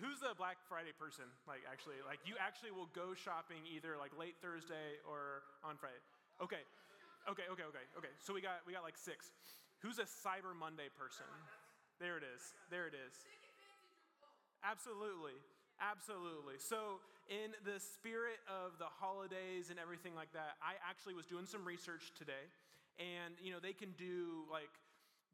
who's the Black Friday person? Like actually, like you actually will go shopping either like late Thursday or on Friday. Okay, okay, okay, okay, okay. So we got we got like six. Who's a Cyber Monday person? There it is. There it is. Absolutely. Absolutely. So, in the spirit of the holidays and everything like that, I actually was doing some research today. And, you know, they can do like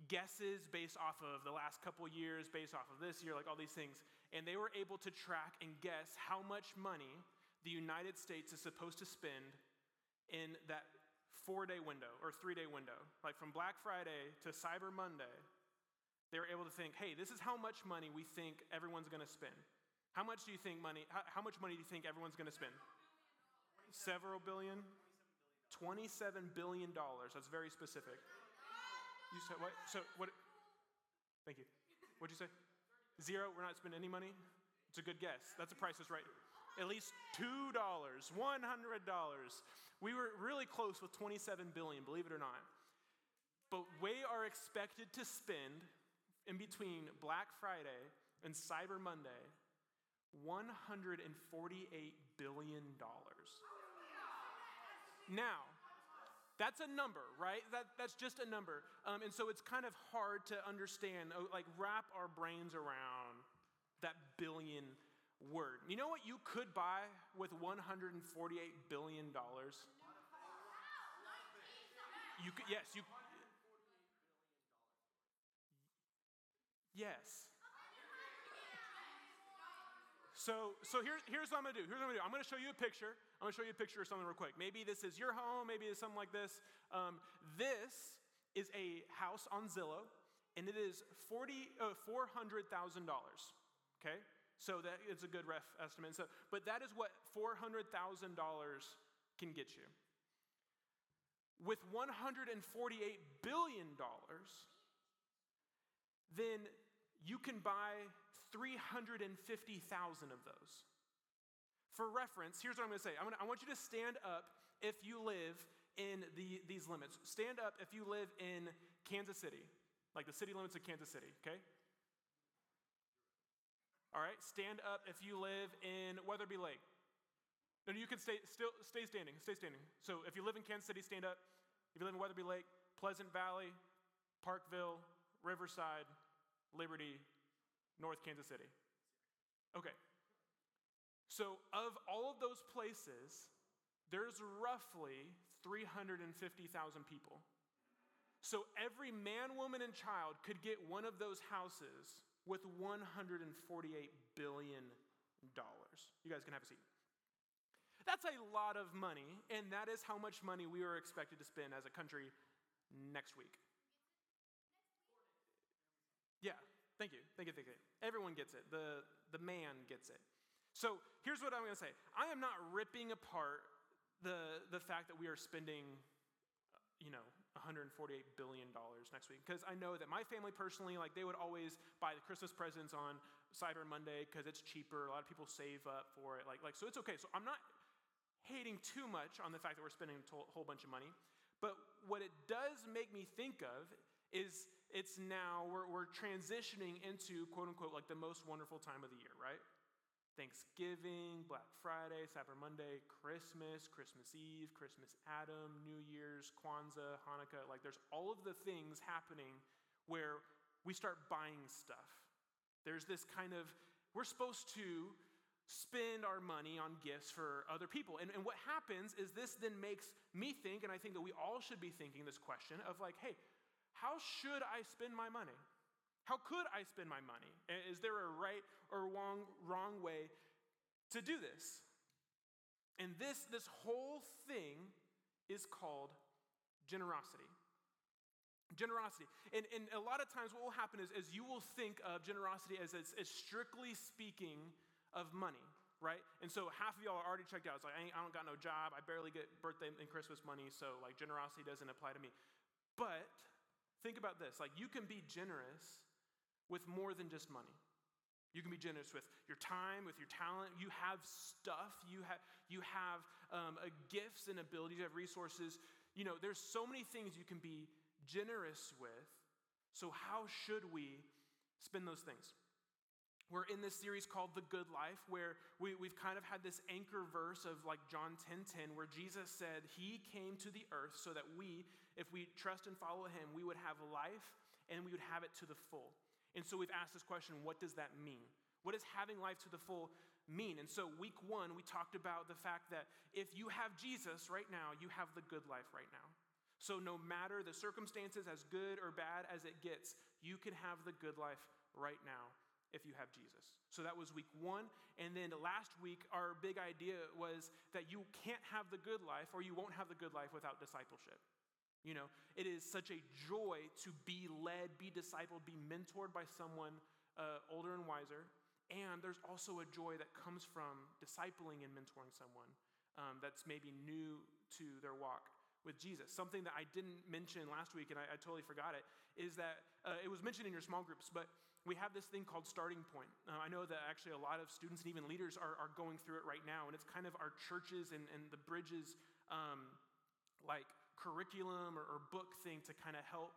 guesses based off of the last couple years, based off of this year, like all these things. And they were able to track and guess how much money the United States is supposed to spend in that four day window or three day window. Like from Black Friday to Cyber Monday, they were able to think, hey, this is how much money we think everyone's going to spend. How much do you think money, how, how much money do you think everyone's going to spend? Several billion? $27 billion. That's very specific. You said what? So what? Thank you. What'd you say? Zero? We're not spending any money? It's a good guess. That's a price is right. At least $2, $100. We were really close with 27 billion, believe it or not. But we are expected to spend in between Black Friday and Cyber Monday $148 billion. Now, that's a number, right? That, that's just a number. Um, and so it's kind of hard to understand, uh, like, wrap our brains around that billion word. You know what you could buy with $148 billion? You could, yes, you. Yes. So, so here, here's what I'm gonna do. Here's what I'm gonna do. I'm gonna show you a picture. I'm gonna show you a picture of something real quick. Maybe this is your home, maybe it's something like this. Um, this is a house on Zillow, and it is 40, uh, $400,000, okay? So that is a good ref estimate. So, but that is what $400,000 can get you. With $148 billion, then you can buy 350,000 of those. For reference, here's what I'm gonna say I'm gonna, I want you to stand up if you live in the, these limits. Stand up if you live in Kansas City, like the city limits of Kansas City, okay? All right, stand up if you live in Weatherby Lake. No, you can stay, still, stay standing, stay standing. So if you live in Kansas City, stand up. If you live in Weatherby Lake, Pleasant Valley, Parkville, Riverside, Liberty, North Kansas City. Okay. So, of all of those places, there's roughly 350,000 people. So, every man, woman, and child could get one of those houses with $148 billion. You guys can have a seat. That's a lot of money, and that is how much money we are expected to spend as a country next week. Yeah, thank you. Thank you, thank you. Everyone gets it. The, the man gets it. So here's what I'm going to say I am not ripping apart the, the fact that we are spending, uh, you know, $148 billion next week. Because I know that my family personally, like, they would always buy the Christmas presents on Cyber Monday because it's cheaper. A lot of people save up for it. Like, like, so it's okay. So I'm not hating too much on the fact that we're spending a whole bunch of money. But what it does make me think of is it's now, we're, we're transitioning into quote unquote like the most wonderful time of the year, right? Thanksgiving, Black Friday, Cyber Monday, Christmas, Christmas Eve, Christmas Adam, New Year's, Kwanzaa, Hanukkah. Like there's all of the things happening where we start buying stuff. There's this kind of, we're supposed to spend our money on gifts for other people. And, and what happens is this then makes me think, and I think that we all should be thinking this question of like, hey, how should I spend my money? How could I spend my money? Is there a right or wrong, wrong way to do this? And this, this whole thing is called generosity. Generosity. And, and a lot of times, what will happen is, is you will think of generosity as, as, as strictly speaking of money, right? And so half of y'all are already checked out. It's like, I, I don't got no job. I barely get birthday and Christmas money. So, like, generosity doesn't apply to me. But Think about this like, you can be generous with more than just money. You can be generous with your time, with your talent. You have stuff. You have, you have um, gifts and abilities. You have resources. You know, there's so many things you can be generous with. So, how should we spend those things? we're in this series called The Good Life, where we, we've kind of had this anchor verse of like John 10 10, where Jesus said, He came to the earth so that we, if we trust and follow Him, we would have life and we would have it to the full. And so we've asked this question what does that mean? What does having life to the full mean? And so, week one, we talked about the fact that if you have Jesus right now, you have the good life right now. So, no matter the circumstances, as good or bad as it gets, you can have the good life right now if you have Jesus. So that was week one. And then last week, our big idea was that you can't have the good life or you won't have the good life without discipleship. You know, it is such a joy to be led, be discipled, be mentored by someone uh, older and wiser. And there's also a joy that comes from discipling and mentoring someone um, that's maybe new to their walk with Jesus. Something that I didn't mention last week, and I, I totally forgot it, is that uh, it was mentioned in your small groups, but we have this thing called starting point. Uh, I know that actually a lot of students and even leaders are, are going through it right now, and it's kind of our churches and, and the bridges um, like curriculum or, or, book thing to kind of help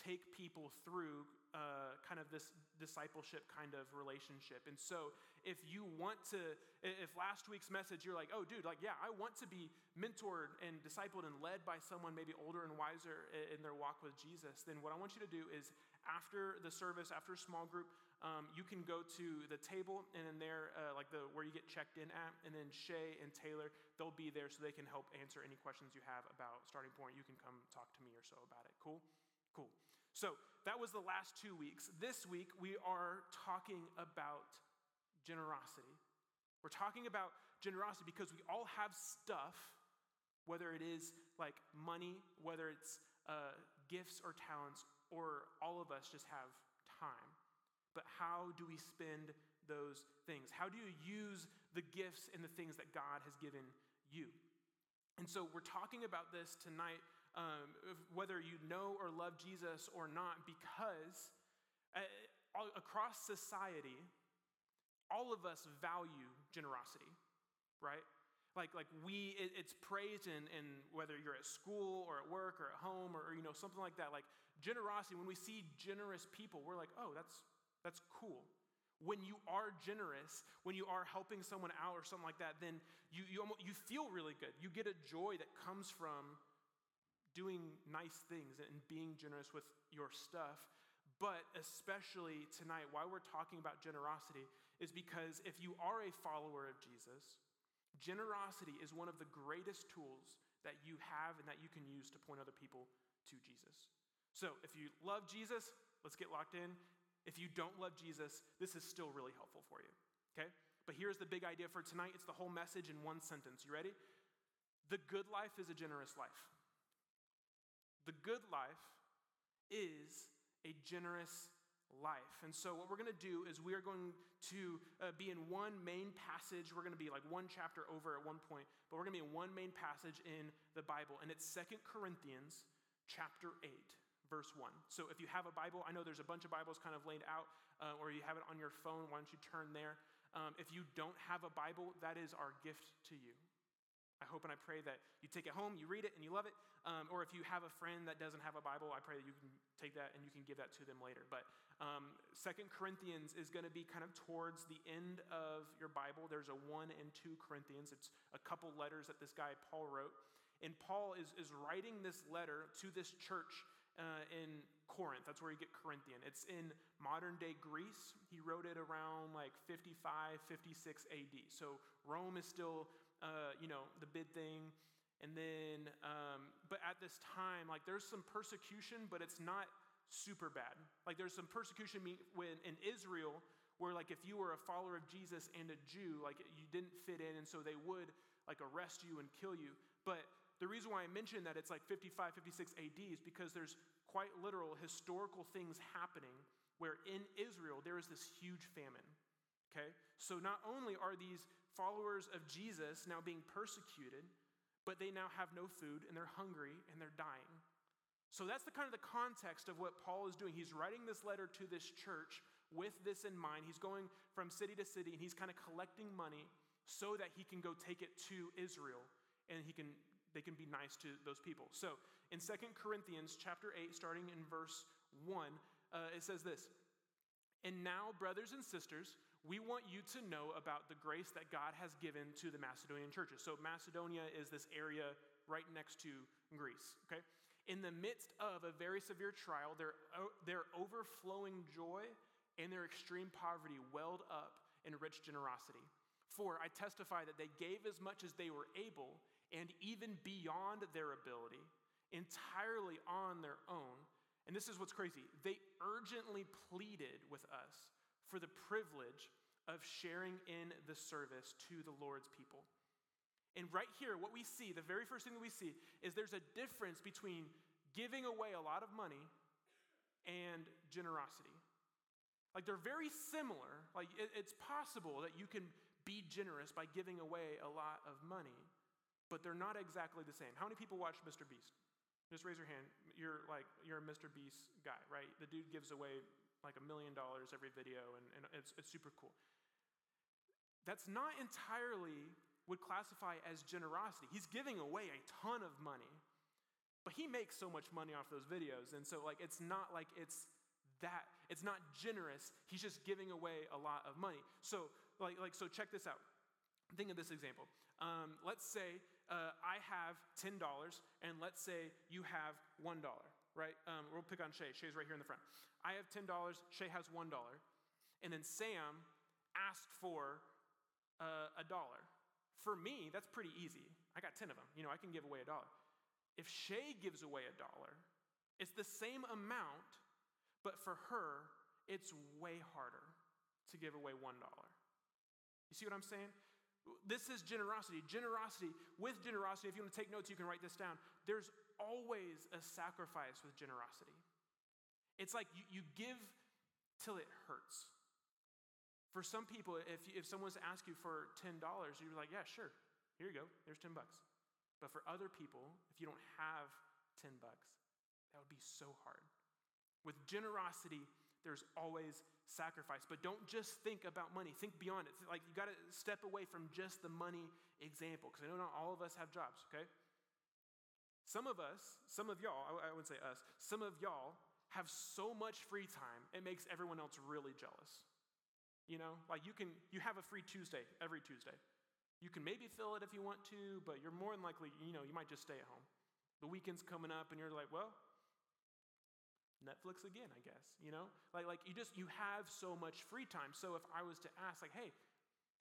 take people through uh, kind of this discipleship kind of relationship. And so, if you want to, if last week's message you're like, oh, dude, like, yeah, I want to be mentored and discipled and led by someone maybe older and wiser in their walk with Jesus, then what I want you to do is after the service, after a small group, um, you can go to the table and in there, uh, like the where you get checked in at, and then Shay and Taylor, they'll be there so they can help answer any questions you have about starting point. You can come talk to me or so about it. Cool, cool. So that was the last two weeks. This week we are talking about generosity. We're talking about generosity because we all have stuff, whether it is like money, whether it's uh, gifts or talents, or all of us just have time. But how do we spend those things? How do you use the gifts and the things that God has given you? And so we're talking about this tonight, um, whether you know or love Jesus or not, because uh, across society, all of us value generosity, right? Like, like we, it, it's praised in, in whether you're at school or at work or at home or, or, you know, something like that. Like generosity, when we see generous people, we're like, oh, that's, that's cool. When you are generous, when you are helping someone out or something like that, then you, you, almost, you feel really good. You get a joy that comes from doing nice things and being generous with your stuff. But especially tonight, why we're talking about generosity is because if you are a follower of Jesus, Generosity is one of the greatest tools that you have and that you can use to point other people to Jesus. So, if you love Jesus, let's get locked in. If you don't love Jesus, this is still really helpful for you. Okay? But here's the big idea for tonight it's the whole message in one sentence. You ready? The good life is a generous life. The good life is a generous life. And so, what we're going to do is we are going to uh, be in one main passage. We're going to be like one chapter over at one point, but we're going to be in one main passage in the Bible, and it's Second Corinthians chapter 8. Verse 1. So, if you have a Bible, I know there's a bunch of Bibles kind of laid out, uh, or you have it on your phone. Why don't you turn there? Um, if you don't have a Bible, that is our gift to you. I hope and I pray that you take it home, you read it, and you love it. Um, or if you have a friend that doesn't have a Bible, I pray that you can take that and you can give that to them later. But um, Second Corinthians is going to be kind of towards the end of your Bible. There's a 1 and 2 Corinthians. It's a couple letters that this guy Paul wrote. And Paul is, is writing this letter to this church uh, in Corinth. That's where you get Corinthian. It's in modern day Greece. He wrote it around like 55, 56 AD. So Rome is still uh, you know, the big thing. And then, um, but at this time, like there's some persecution, but it's not super bad. Like there's some persecution when, in Israel where like if you were a follower of Jesus and a Jew, like you didn't fit in, and so they would like arrest you and kill you. But the reason why I mentioned that it's like 55, 56 AD is because there's quite literal historical things happening where in Israel there is this huge famine. Okay? So not only are these followers of Jesus now being persecuted, but they now have no food and they're hungry and they're dying. So that's the kind of the context of what Paul is doing. He's writing this letter to this church with this in mind. He's going from city to city and he's kind of collecting money so that he can go take it to Israel and he can they can be nice to those people. So in Second Corinthians chapter 8, starting in verse 1, uh, it says this And now, brothers and sisters, we want you to know about the grace that God has given to the Macedonian churches. So, Macedonia is this area right next to Greece, okay? In the midst of a very severe trial, their, their overflowing joy and their extreme poverty welled up in rich generosity. For I testify that they gave as much as they were able, and even beyond their ability, entirely on their own. And this is what's crazy. They urgently pleaded with us for the privilege of sharing in the service to the Lord's people. And right here, what we see, the very first thing that we see, is there's a difference between giving away a lot of money and generosity. Like they're very similar. Like it, it's possible that you can be generous by giving away a lot of money, but they're not exactly the same. How many people watch Mr. Beast? Just raise your hand. You're like you're a Mr. Beast guy, right? The dude gives away like a million dollars every video, and, and it's, it's super cool. That's not entirely would classify as generosity. He's giving away a ton of money, but he makes so much money off those videos, and so like it's not like it's that it's not generous. He's just giving away a lot of money. So like like so check this out. Think of this example. Um, let's say uh, I have ten dollars, and let's say you have one dollar right? Um, we'll pick on Shay. Shay's right here in the front. I have $10. Shay has $1. And then Sam asked for uh, a dollar. For me, that's pretty easy. I got 10 of them. You know, I can give away a dollar. If Shay gives away a dollar, it's the same amount, but for her, it's way harder to give away $1. You see what I'm saying? This is generosity. Generosity, with generosity, if you want to take notes, you can write this down. There's always a sacrifice with generosity. It's like you, you give till it hurts. For some people, if, if someone was to ask you for $10, you're like, yeah, sure, here you go, there's 10 bucks. But for other people, if you don't have 10 bucks, that would be so hard. With generosity, there's always sacrifice. But don't just think about money, think beyond it. Like you got to step away from just the money example, because I know not all of us have jobs, okay? Some of us, some of y'all, I, wouldn't say us, some of y'all have so much free time, it makes everyone else really jealous. You know, like you can, you have a free Tuesday every Tuesday. You can maybe fill it if you want to, but you're more than likely, you know, you might just stay at home. The weekend's coming up and you're like, well, Netflix again, I guess, you know? Like, like you just, you have so much free time. So if I was to ask, like, hey,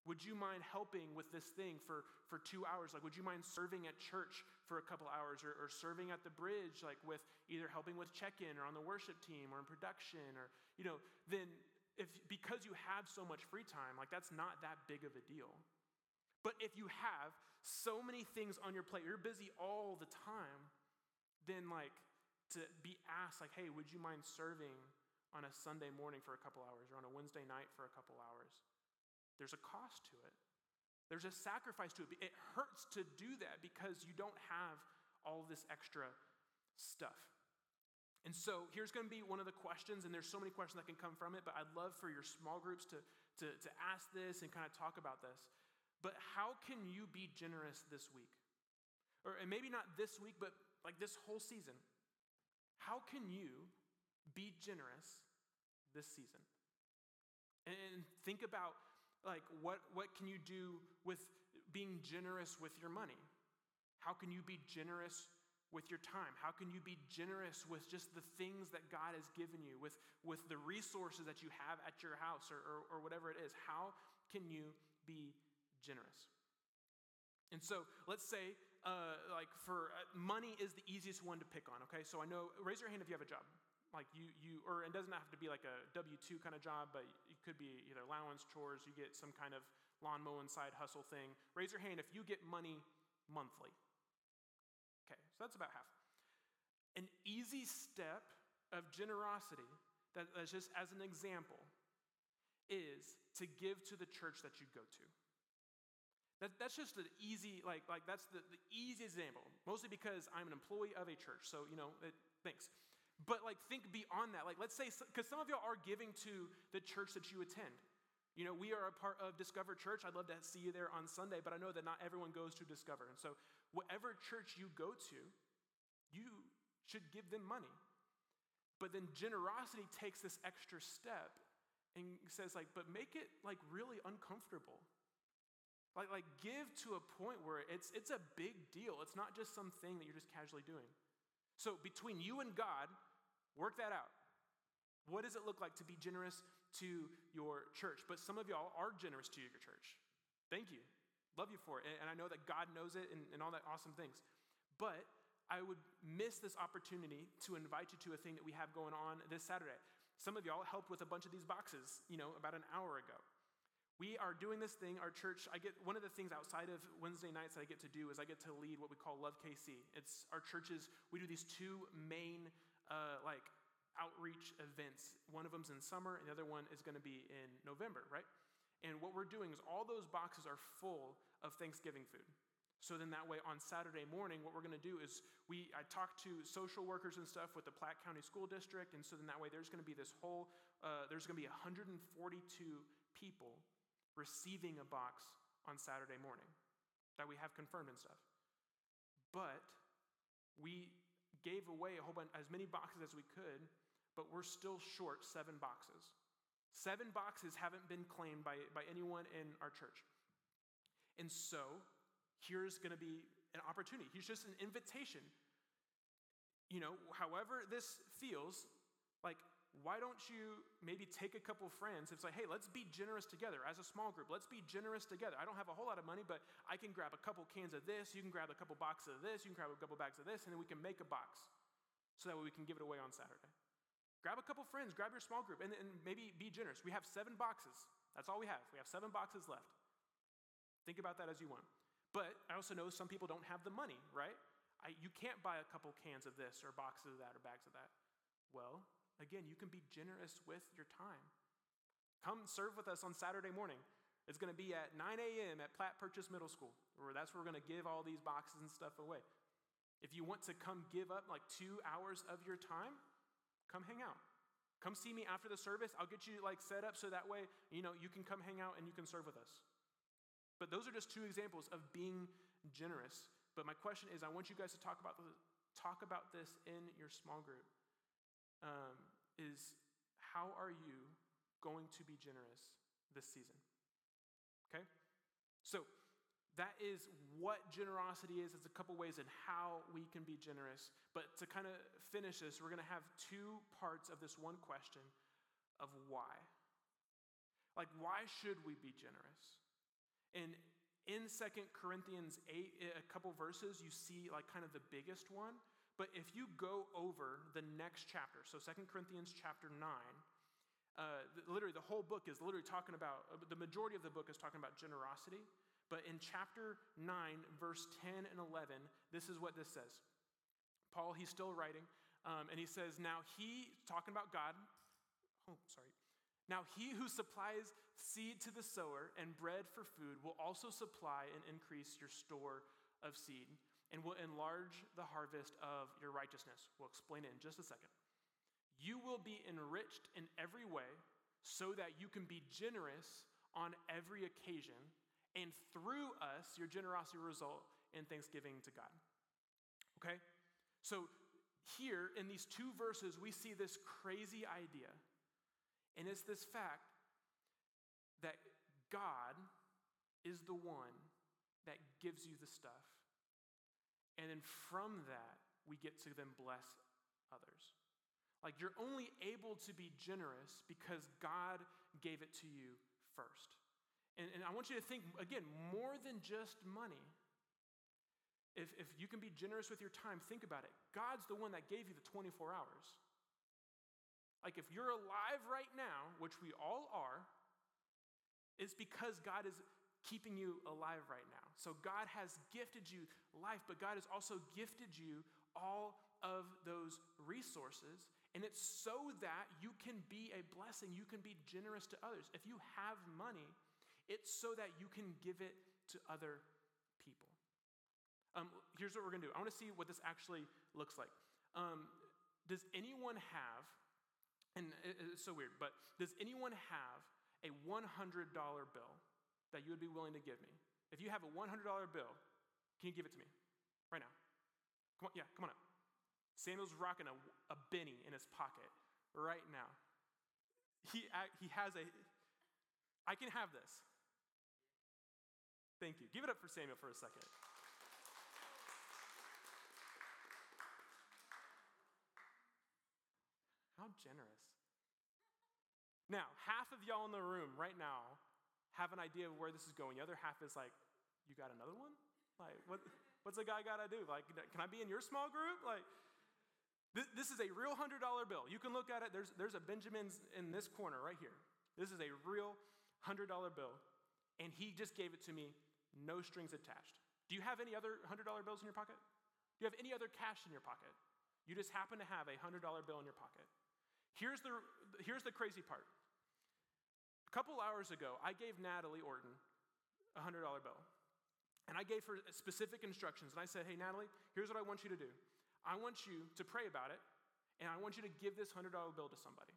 would you mind helping with this thing for, for two hours? Like, would you mind serving at church for a couple hours or, or serving at the bridge, like with either helping with check in or on the worship team or in production or, you know, then if because you have so much free time, like that's not that big of a deal. But if you have so many things on your plate, you're busy all the time, then like to be asked, like, hey, would you mind serving on a Sunday morning for a couple hours or on a Wednesday night for a couple hours? There's a cost to it. There's a sacrifice to it. It hurts to do that because you don't have all this extra stuff. And so here's going to be one of the questions, and there's so many questions that can come from it, but I'd love for your small groups to, to, to ask this and kind of talk about this. But how can you be generous this week? Or and maybe not this week, but like this whole season. How can you be generous this season? And think about like, what, what can you do with being generous with your money? How can you be generous with your time? How can you be generous with just the things that God has given you, with, with the resources that you have at your house or, or, or whatever it is? How can you be generous? And so let's say, uh, like, for uh, money is the easiest one to pick on, okay? So I know, raise your hand if you have a job. Like you, you or it doesn't have to be like a w2 kind of job but it could be either allowance chores you get some kind of lawn mowing side hustle thing. Raise your hand if you get money monthly. Okay so that's about half. An easy step of generosity that, that's just as an example is to give to the church that you go to that, that's just an easy like like that's the, the easy example mostly because i'm an employee of a church so you know it, thanks but like think beyond that. Like let's say because some of y'all are giving to the church that you attend. You know, we are a part of Discover Church. I'd love to see you there on Sunday, but I know that not everyone goes to Discover. And so whatever church you go to, you should give them money. But then generosity takes this extra step and says like, but make it like really uncomfortable. Like, like give to a point where it's, it's a big deal. It's not just something that you're just casually doing. So between you and God, work that out. What does it look like to be generous to your church? But some of y'all are generous to your church. Thank you. Love you for it. And I know that God knows it and, and all that awesome things. But I would miss this opportunity to invite you to a thing that we have going on this Saturday. Some of y'all helped with a bunch of these boxes, you know, about an hour ago. We are doing this thing, our church, I get one of the things outside of Wednesday nights that I get to do is I get to lead what we call Love KC. It's our churches, we do these two main uh, like outreach events. One of them's in summer, and the other one is going to be in November, right? And what we're doing is all those boxes are full of Thanksgiving food. So then that way on Saturday morning, what we're going to do is we I talk to social workers and stuff with the Platte County School District, and so then that way there's going to be this whole uh, there's going to be 142 people receiving a box on Saturday morning that we have confirmed and stuff. But we gave away a whole bunch, as many boxes as we could, but we're still short seven boxes. Seven boxes haven't been claimed by, by anyone in our church. And so, here's going to be an opportunity. Here's just an invitation. You know, however this feels, like why don't you maybe take a couple friends and say, hey, let's be generous together as a small group. Let's be generous together. I don't have a whole lot of money, but I can grab a couple cans of this. You can grab a couple boxes of this. You can grab a couple bags of this, and then we can make a box so that we can give it away on Saturday. Grab a couple friends, grab your small group, and, and maybe be generous. We have seven boxes. That's all we have. We have seven boxes left. Think about that as you want. But I also know some people don't have the money, right? I, you can't buy a couple cans of this or boxes of that or bags of that. Well, Again, you can be generous with your time. Come serve with us on Saturday morning. It's going to be at 9 a.m. at Platte Purchase Middle School, where that's where we're going to give all these boxes and stuff away. If you want to come give up like two hours of your time, come hang out. Come see me after the service. I'll get you like set up so that way, you know, you can come hang out and you can serve with us. But those are just two examples of being generous. But my question is, I want you guys to talk about this, talk about this in your small group um, is how are you going to be generous this season? Okay? So, that is what generosity is. It's a couple ways in how we can be generous. But to kind of finish this, we're going to have two parts of this one question of why. Like, why should we be generous? And in Second Corinthians 8, a couple verses, you see like kind of the biggest one. But if you go over the next chapter, so Second Corinthians chapter 9, uh, literally the whole book is literally talking about, uh, the majority of the book is talking about generosity. But in chapter 9, verse 10 and 11, this is what this says. Paul, he's still writing, um, and he says, Now he, talking about God, oh, sorry. Now he who supplies seed to the sower and bread for food will also supply and increase your store of seed and will enlarge the harvest of your righteousness. We'll explain it in just a second. You will be enriched in every way so that you can be generous on every occasion, and through us, your generosity will result in thanksgiving to God. Okay? So, here in these two verses, we see this crazy idea, and it's this fact that God is the one that gives you the stuff. And then from that, we get to then bless others. Like you're only able to be generous because God gave it to you first. And, and I want you to think, again, more than just money. If, if you can be generous with your time, think about it. God's the one that gave you the 24 hours. Like if you're alive right now, which we all are, it's because God is keeping you alive right now. So God has gifted you life, but God has also gifted you all of those resources. And it's so that you can be a blessing, you can be generous to others. If you have money, it's so that you can give it to other people. Um, here's what we're gonna do I wanna see what this actually looks like. Um, does anyone have, and it's so weird, but does anyone have a $100 bill that you would be willing to give me? If you have a $100 bill, can you give it to me right now? Come on, yeah, come on up. Samuel's rocking a, a Benny in his pocket right now. He, he has a, I can have this. Thank you. Give it up for Samuel for a second. How generous. Now, half of y'all in the room right now have an idea of where this is going. The other half is like, you got another one? Like, what, what's a guy got to do? Like, can I be in your small group? Like, this, this is a real $100 bill. You can look at it. There's, there's a Benjamin's in this corner right here. This is a real $100 bill. And he just gave it to me, no strings attached. Do you have any other $100 bills in your pocket? Do you have any other cash in your pocket? You just happen to have a $100 bill in your pocket. Here's the, here's the crazy part. A couple hours ago, I gave Natalie Orton a $100 bill. And I gave her specific instructions. And I said, hey, Natalie, here's what I want you to do I want you to pray about it, and I want you to give this $100 bill to somebody,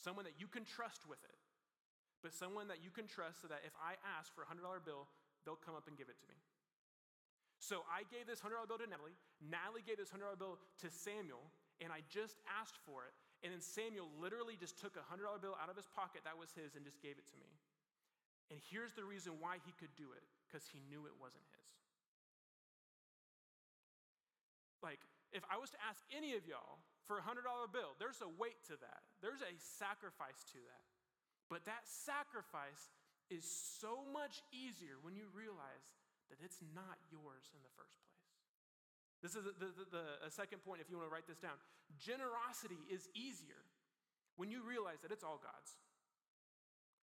someone that you can trust with it, but someone that you can trust so that if I ask for a $100 bill, they'll come up and give it to me. So I gave this $100 bill to Natalie. Natalie gave this $100 bill to Samuel, and I just asked for it. And then Samuel literally just took a $100 bill out of his pocket that was his and just gave it to me. And here's the reason why he could do it because he knew it wasn't his. Like, if I was to ask any of y'all for a $100 bill, there's a weight to that, there's a sacrifice to that. But that sacrifice is so much easier when you realize that it's not yours in the first place. This is the, the, the, a second point if you want to write this down. Generosity is easier when you realize that it's all God's.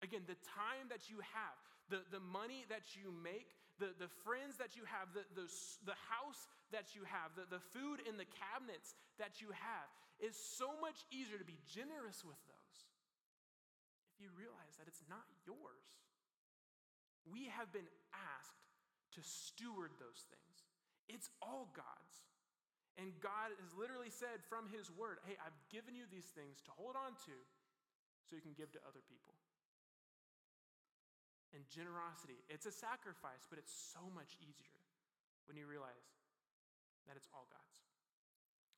Again, the time that you have, the, the money that you make, the, the friends that you have, the, the, the house that you have, the, the food in the cabinets that you have, is so much easier to be generous with those if you realize that it's not yours. We have been asked to steward those things, it's all God's. And God has literally said from His word, hey, I've given you these things to hold on to so you can give to other people and generosity. It's a sacrifice, but it's so much easier when you realize that it's all God's.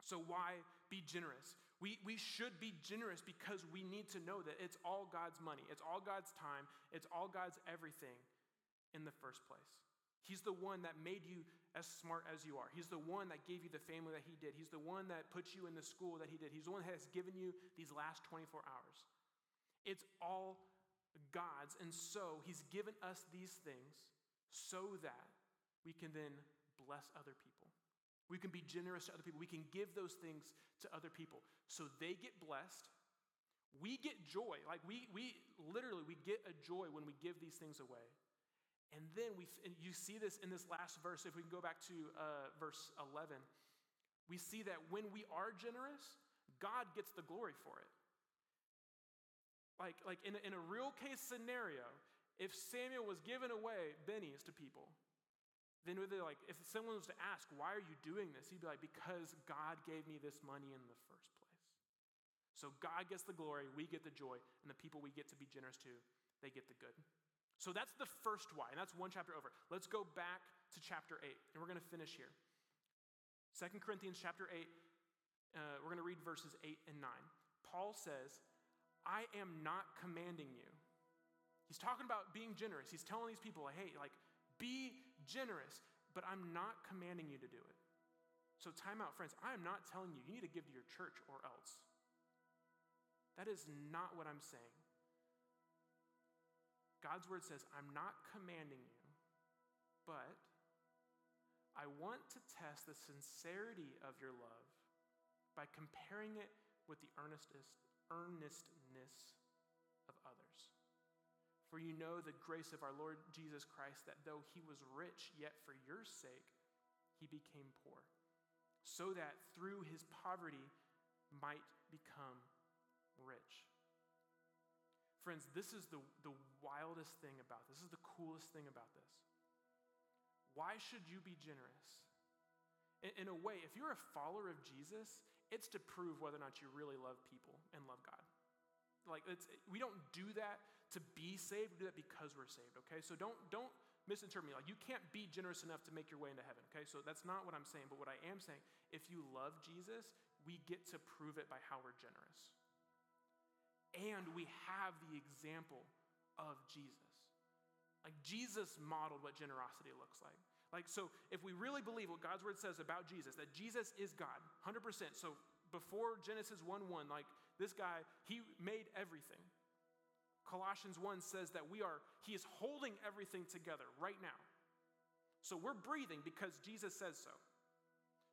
So, why be generous? We, we should be generous because we need to know that it's all God's money, it's all God's time, it's all God's everything in the first place. He's the one that made you as smart as you are. He's the one that gave you the family that He did. He's the one that put you in the school that He did. He's the one that has given you these last 24 hours. It's all God's. And so he's given us these things so that we can then bless other people. We can be generous to other people. We can give those things to other people so they get blessed. We get joy. Like we, we literally, we get a joy when we give these things away. And then we, and you see this in this last verse. If we can go back to uh, verse 11, we see that when we are generous, God gets the glory for it. Like, like in, a, in a real case scenario, if Samuel was giving away bennies to people, then they're like, if someone was to ask, why are you doing this? He'd be like, because God gave me this money in the first place. So God gets the glory, we get the joy, and the people we get to be generous to, they get the good. So that's the first why, and that's one chapter over. Let's go back to chapter 8, and we're going to finish here. Second Corinthians chapter 8, uh, we're going to read verses 8 and 9. Paul says, I am not commanding you. He's talking about being generous. He's telling these people, hey, like, be generous, but I'm not commanding you to do it. So, time out, friends. I am not telling you, you need to give to your church or else. That is not what I'm saying. God's word says, I'm not commanding you, but I want to test the sincerity of your love by comparing it with the earnestness earnestness of others. For you know the grace of our Lord Jesus Christ, that though he was rich, yet for your sake he became poor, so that through his poverty might become rich. Friends, this is the, the wildest thing about this. This is the coolest thing about this. Why should you be generous? In, in a way, if you're a follower of Jesus, it's to prove whether or not you really love people and love God. Like we don't do that to be saved, we do that because we're saved, okay? So don't don't misinterpret me. Like you can't be generous enough to make your way into heaven, okay? So that's not what I'm saying, but what I am saying, if you love Jesus, we get to prove it by how we're generous. And we have the example of Jesus. Like Jesus modeled what generosity looks like. Like, so if we really believe what God's word says about Jesus, that Jesus is God, 100%. So before Genesis 1 1, like this guy, he made everything. Colossians 1 says that we are, he is holding everything together right now. So we're breathing because Jesus says so.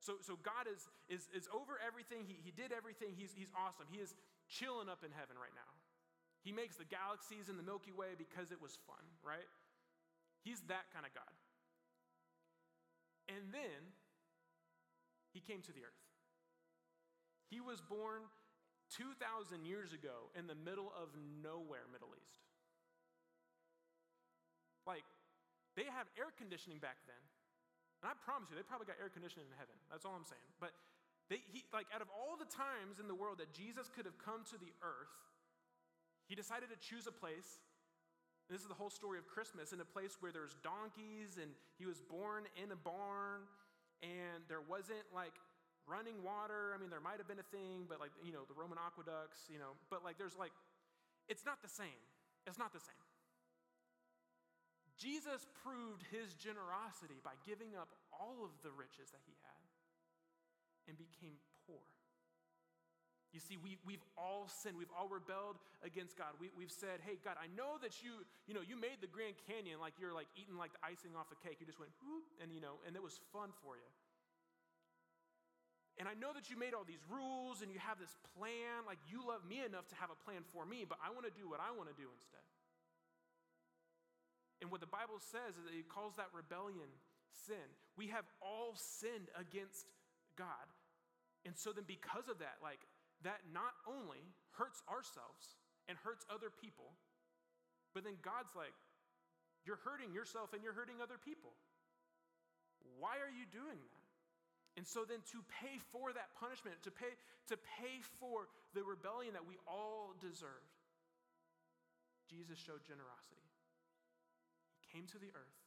So, so God is, is, is over everything. He, he did everything. He's, he's awesome. He is chilling up in heaven right now. He makes the galaxies in the Milky Way because it was fun, right? He's that kind of God. And then he came to the earth. He was born 2,000 years ago in the middle of nowhere, Middle East. Like, they had air conditioning back then. And I promise you, they probably got air conditioning in heaven. That's all I'm saying. But they, he, like, out of all the times in the world that Jesus could have come to the earth, he decided to choose a place. This is the whole story of Christmas in a place where there's donkeys and he was born in a barn and there wasn't like running water. I mean, there might have been a thing, but like, you know, the Roman aqueducts, you know, but like there's like, it's not the same. It's not the same. Jesus proved his generosity by giving up all of the riches that he had and became poor. You see, we, we've all sinned. We've all rebelled against God. We, we've said, hey, God, I know that you, you know, you made the Grand Canyon like you're like eating like the icing off a cake. You just went, whoop, and you know, and it was fun for you. And I know that you made all these rules and you have this plan. Like you love me enough to have a plan for me, but I want to do what I want to do instead. And what the Bible says is that it calls that rebellion sin. We have all sinned against God. And so then because of that, like that not only hurts ourselves and hurts other people, but then God's like, you're hurting yourself and you're hurting other people. Why are you doing that? And so then to pay for that punishment, to pay, to pay for the rebellion that we all deserved, Jesus showed generosity. He came to the earth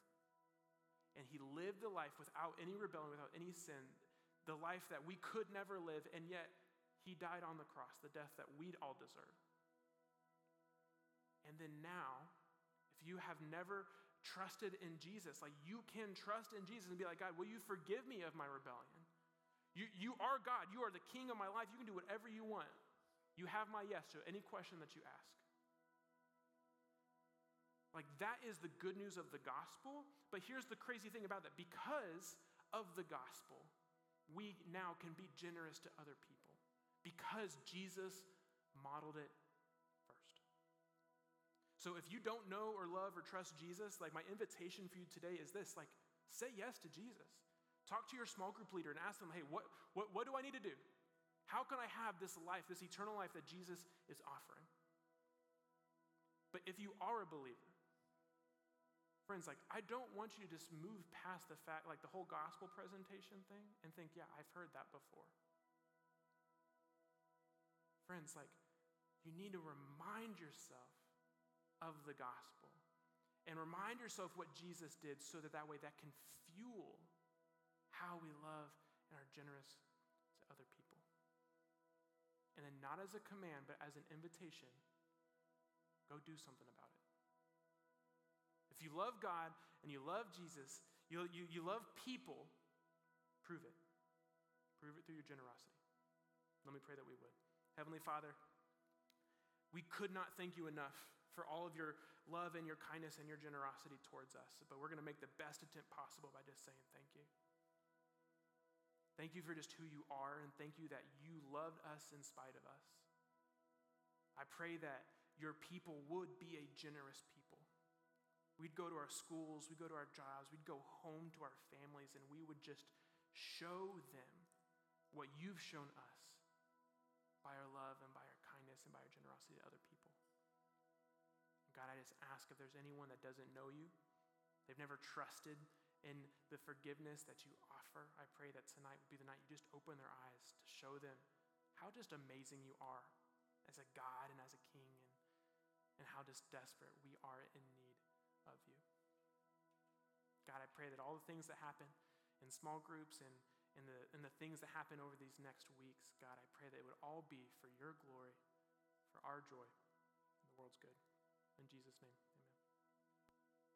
and he lived the life without any rebellion, without any sin, the life that we could never live, and yet he died on the cross, the death that we'd all deserve. And then now, if you have never trusted in Jesus, like you can trust in Jesus and be like, God, will you forgive me of my rebellion? You, you are God. You are the king of my life. You can do whatever you want. You have my yes to any question that you ask. Like, that is the good news of the gospel. But here's the crazy thing about that because of the gospel, we now can be generous to other people because Jesus modeled it first. So if you don't know or love or trust Jesus, like my invitation for you today is this like say yes to Jesus. Talk to your small group leader and ask them, hey, what, what, what do I need to do? How can I have this life, this eternal life that Jesus is offering? But if you are a believer, Friends, like, I don't want you to just move past the fact, like the whole gospel presentation thing, and think, yeah, I've heard that before. Friends, like, you need to remind yourself of the gospel and remind yourself what Jesus did so that that way that can fuel how we love and are generous to other people. And then, not as a command, but as an invitation, go do something about it. If you love God and you love Jesus, you, you, you love people, prove it. Prove it through your generosity. Let me pray that we would. Heavenly Father, we could not thank you enough for all of your love and your kindness and your generosity towards us, but we're going to make the best attempt possible by just saying thank you. Thank you for just who you are, and thank you that you loved us in spite of us. I pray that your people would be a generous people We'd go to our schools, we'd go to our jobs, we'd go home to our families, and we would just show them what you've shown us by our love and by our kindness and by our generosity to other people. God, I just ask if there's anyone that doesn't know you, they've never trusted in the forgiveness that you offer, I pray that tonight would be the night you just open their eyes to show them how just amazing you are as a God and as a king and, and how just desperate we are in need you. God, I pray that all the things that happen in small groups and, and, the, and the things that happen over these next weeks, God, I pray that it would all be for your glory, for our joy and the world's good. In Jesus' name.